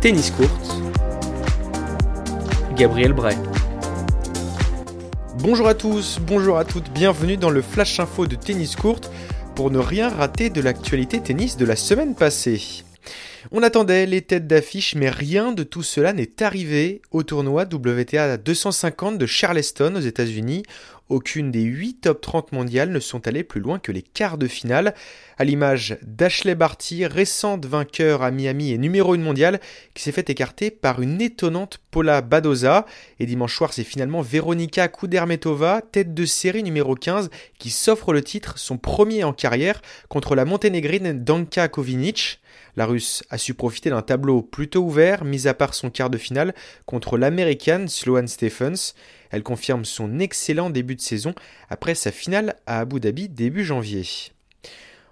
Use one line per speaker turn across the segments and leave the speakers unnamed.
Tennis Court, Gabriel Bray.
Bonjour à tous, bonjour à toutes, bienvenue dans le Flash Info de Tennis Court pour ne rien rater de l'actualité tennis de la semaine passée. On attendait les têtes d'affiche, mais rien de tout cela n'est arrivé au tournoi WTA 250 de Charleston aux États-Unis. Aucune des 8 top 30 mondiales ne sont allées plus loin que les quarts de finale, à l'image d'Ashley Barty, récente vainqueur à Miami et numéro 1 mondiale, qui s'est fait écarter par une étonnante Paula Badoza. Et dimanche soir, c'est finalement Veronika Kudermetova, tête de série numéro 15, qui s'offre le titre, son premier en carrière, contre la monténégrine Danka Kovinic. La Russe a su profiter d'un tableau plutôt ouvert, mis à part son quart de finale contre l'Américaine Sloane Stephens. Elle confirme son excellent début de saison après sa finale à Abu Dhabi début janvier.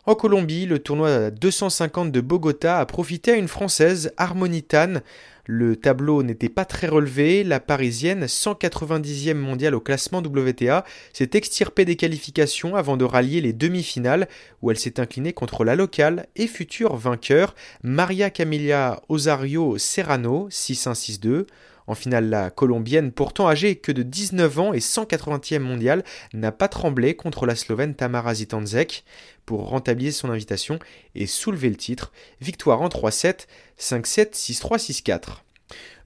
En Colombie, le tournoi 250 de Bogota a profité à une Française, Harmonitane. Le tableau n'était pas très relevé, la Parisienne, 190e mondiale au classement WTA, s'est extirpée des qualifications avant de rallier les demi-finales où elle s'est inclinée contre la locale et future vainqueur, Maria Camilla Osario Serrano, 6-1-6-2. En finale, la Colombienne, pourtant âgée que de 19 ans et 180e mondiale, n'a pas tremblé contre la Slovène Tamara Zitanzek pour rentabiliser son invitation et soulever le titre. Victoire en 3-7, 5-7, 6-3, 6-4.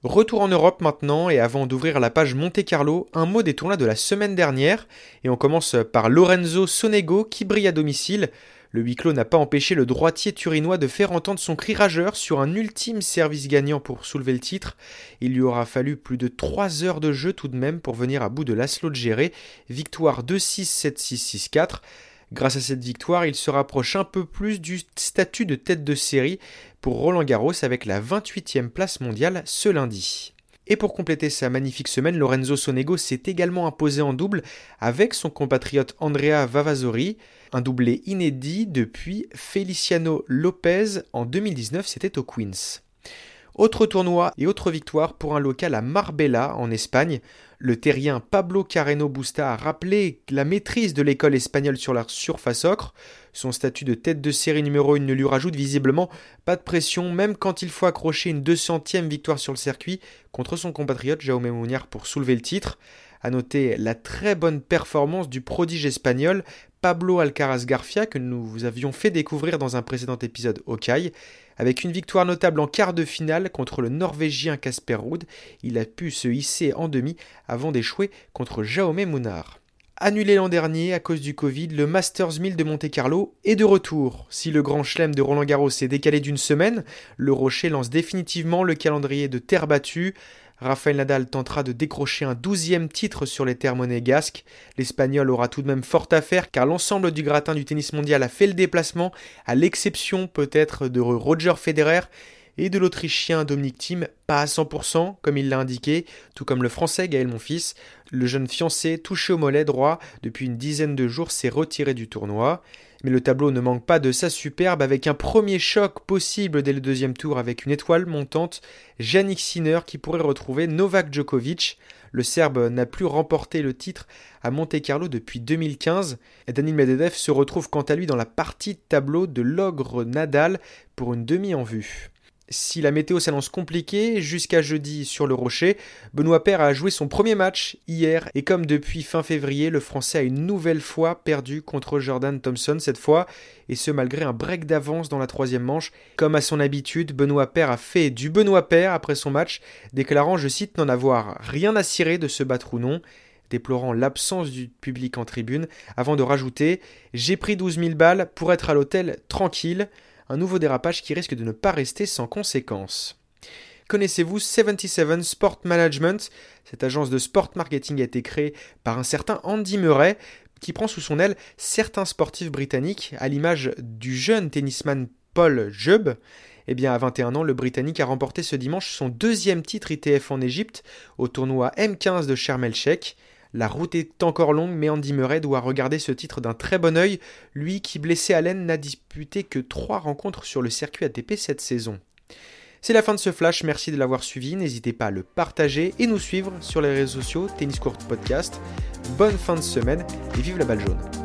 Retour en Europe maintenant et avant d'ouvrir la page Monte Carlo, un mot des tournois de la semaine dernière et on commence par Lorenzo Sonego qui brille à domicile. Le huis clos n'a pas empêché le droitier turinois de faire entendre son cri rageur sur un ultime service gagnant pour soulever le titre. Il lui aura fallu plus de 3 heures de jeu tout de même pour venir à bout de de gérer. Victoire 2-6, 7-6, 6-4. Grâce à cette victoire, il se rapproche un peu plus du statut de tête de série pour Roland Garros avec la 28e place mondiale ce lundi. Et pour compléter sa magnifique semaine, Lorenzo Sonego s'est également imposé en double avec son compatriote Andrea Vavazori, un doublé inédit depuis Feliciano Lopez en 2019, c'était au Queens. Autre tournoi et autre victoire pour un local à Marbella en Espagne. Le terrien Pablo Carreno Busta a rappelé la maîtrise de l'école espagnole sur la surface ocre. Son statut de tête de série numéro 1 ne lui rajoute visiblement pas de pression, même quand il faut accrocher une 200e victoire sur le circuit contre son compatriote Jaume Muñar pour soulever le titre. À noter la très bonne performance du prodige espagnol Pablo Alcaraz Garcia que nous vous avions fait découvrir dans un précédent épisode Kai. Avec une victoire notable en quart de finale contre le Norvégien Casper Ruud, il a pu se hisser en demi avant d'échouer contre Jaume Munar. Annulé l'an dernier à cause du Covid, le Masters 1000 de Monte-Carlo est de retour. Si le Grand Chelem de Roland Garros s'est décalé d'une semaine, le Rocher lance définitivement le calendrier de terre battue. Rafael Nadal tentera de décrocher un douzième titre sur les terres monégasques. L'Espagnol aura tout de même fort à faire car l'ensemble du gratin du tennis mondial a fait le déplacement, à l'exception peut-être de Roger Federer et de l'Autrichien Dominic Thiem, pas à 100% comme il l'a indiqué, tout comme le Français Gaël Monfils. Le jeune fiancé, touché au mollet droit depuis une dizaine de jours, s'est retiré du tournoi. Mais le tableau ne manque pas de sa superbe avec un premier choc possible dès le deuxième tour avec une étoile montante, Yannick Sinner qui pourrait retrouver Novak Djokovic. Le Serbe n'a plus remporté le titre à Monte-Carlo depuis 2015 et Daniel Medvedev se retrouve quant à lui dans la partie tableau de l'ogre Nadal pour une demi en vue. Si la météo s'annonce compliquée jusqu'à jeudi sur le Rocher, Benoît Paire a joué son premier match hier. Et comme depuis fin février, le Français a une nouvelle fois perdu contre Jordan Thompson cette fois et ce malgré un break d'avance dans la troisième manche. Comme à son habitude, Benoît Paire a fait du Benoît Paire après son match, déclarant, je cite, n'en avoir rien à cirer de se battre ou non déplorant l'absence du public en tribune, avant de rajouter J'ai pris 12 000 balles pour être à l'hôtel tranquille un nouveau dérapage qui risque de ne pas rester sans conséquences. Connaissez-vous 77 Sport Management? Cette agence de sport marketing a été créée par un certain Andy Murray qui prend sous son aile certains sportifs britanniques, à l'image du jeune tennisman Paul Jubb. Eh bien, à 21 ans, le Britannique a remporté ce dimanche son deuxième titre ITF en Égypte au tournoi M15 de Sharm el-Sheikh. La route est encore longue, mais Andy Murray doit regarder ce titre d'un très bon œil, lui qui, blessé à l'aine, n'a disputé que trois rencontres sur le circuit ATP cette saison. C'est la fin de ce flash, merci de l'avoir suivi, n'hésitez pas à le partager et nous suivre sur les réseaux sociaux Tennis Court Podcast. Bonne fin de semaine et vive la balle jaune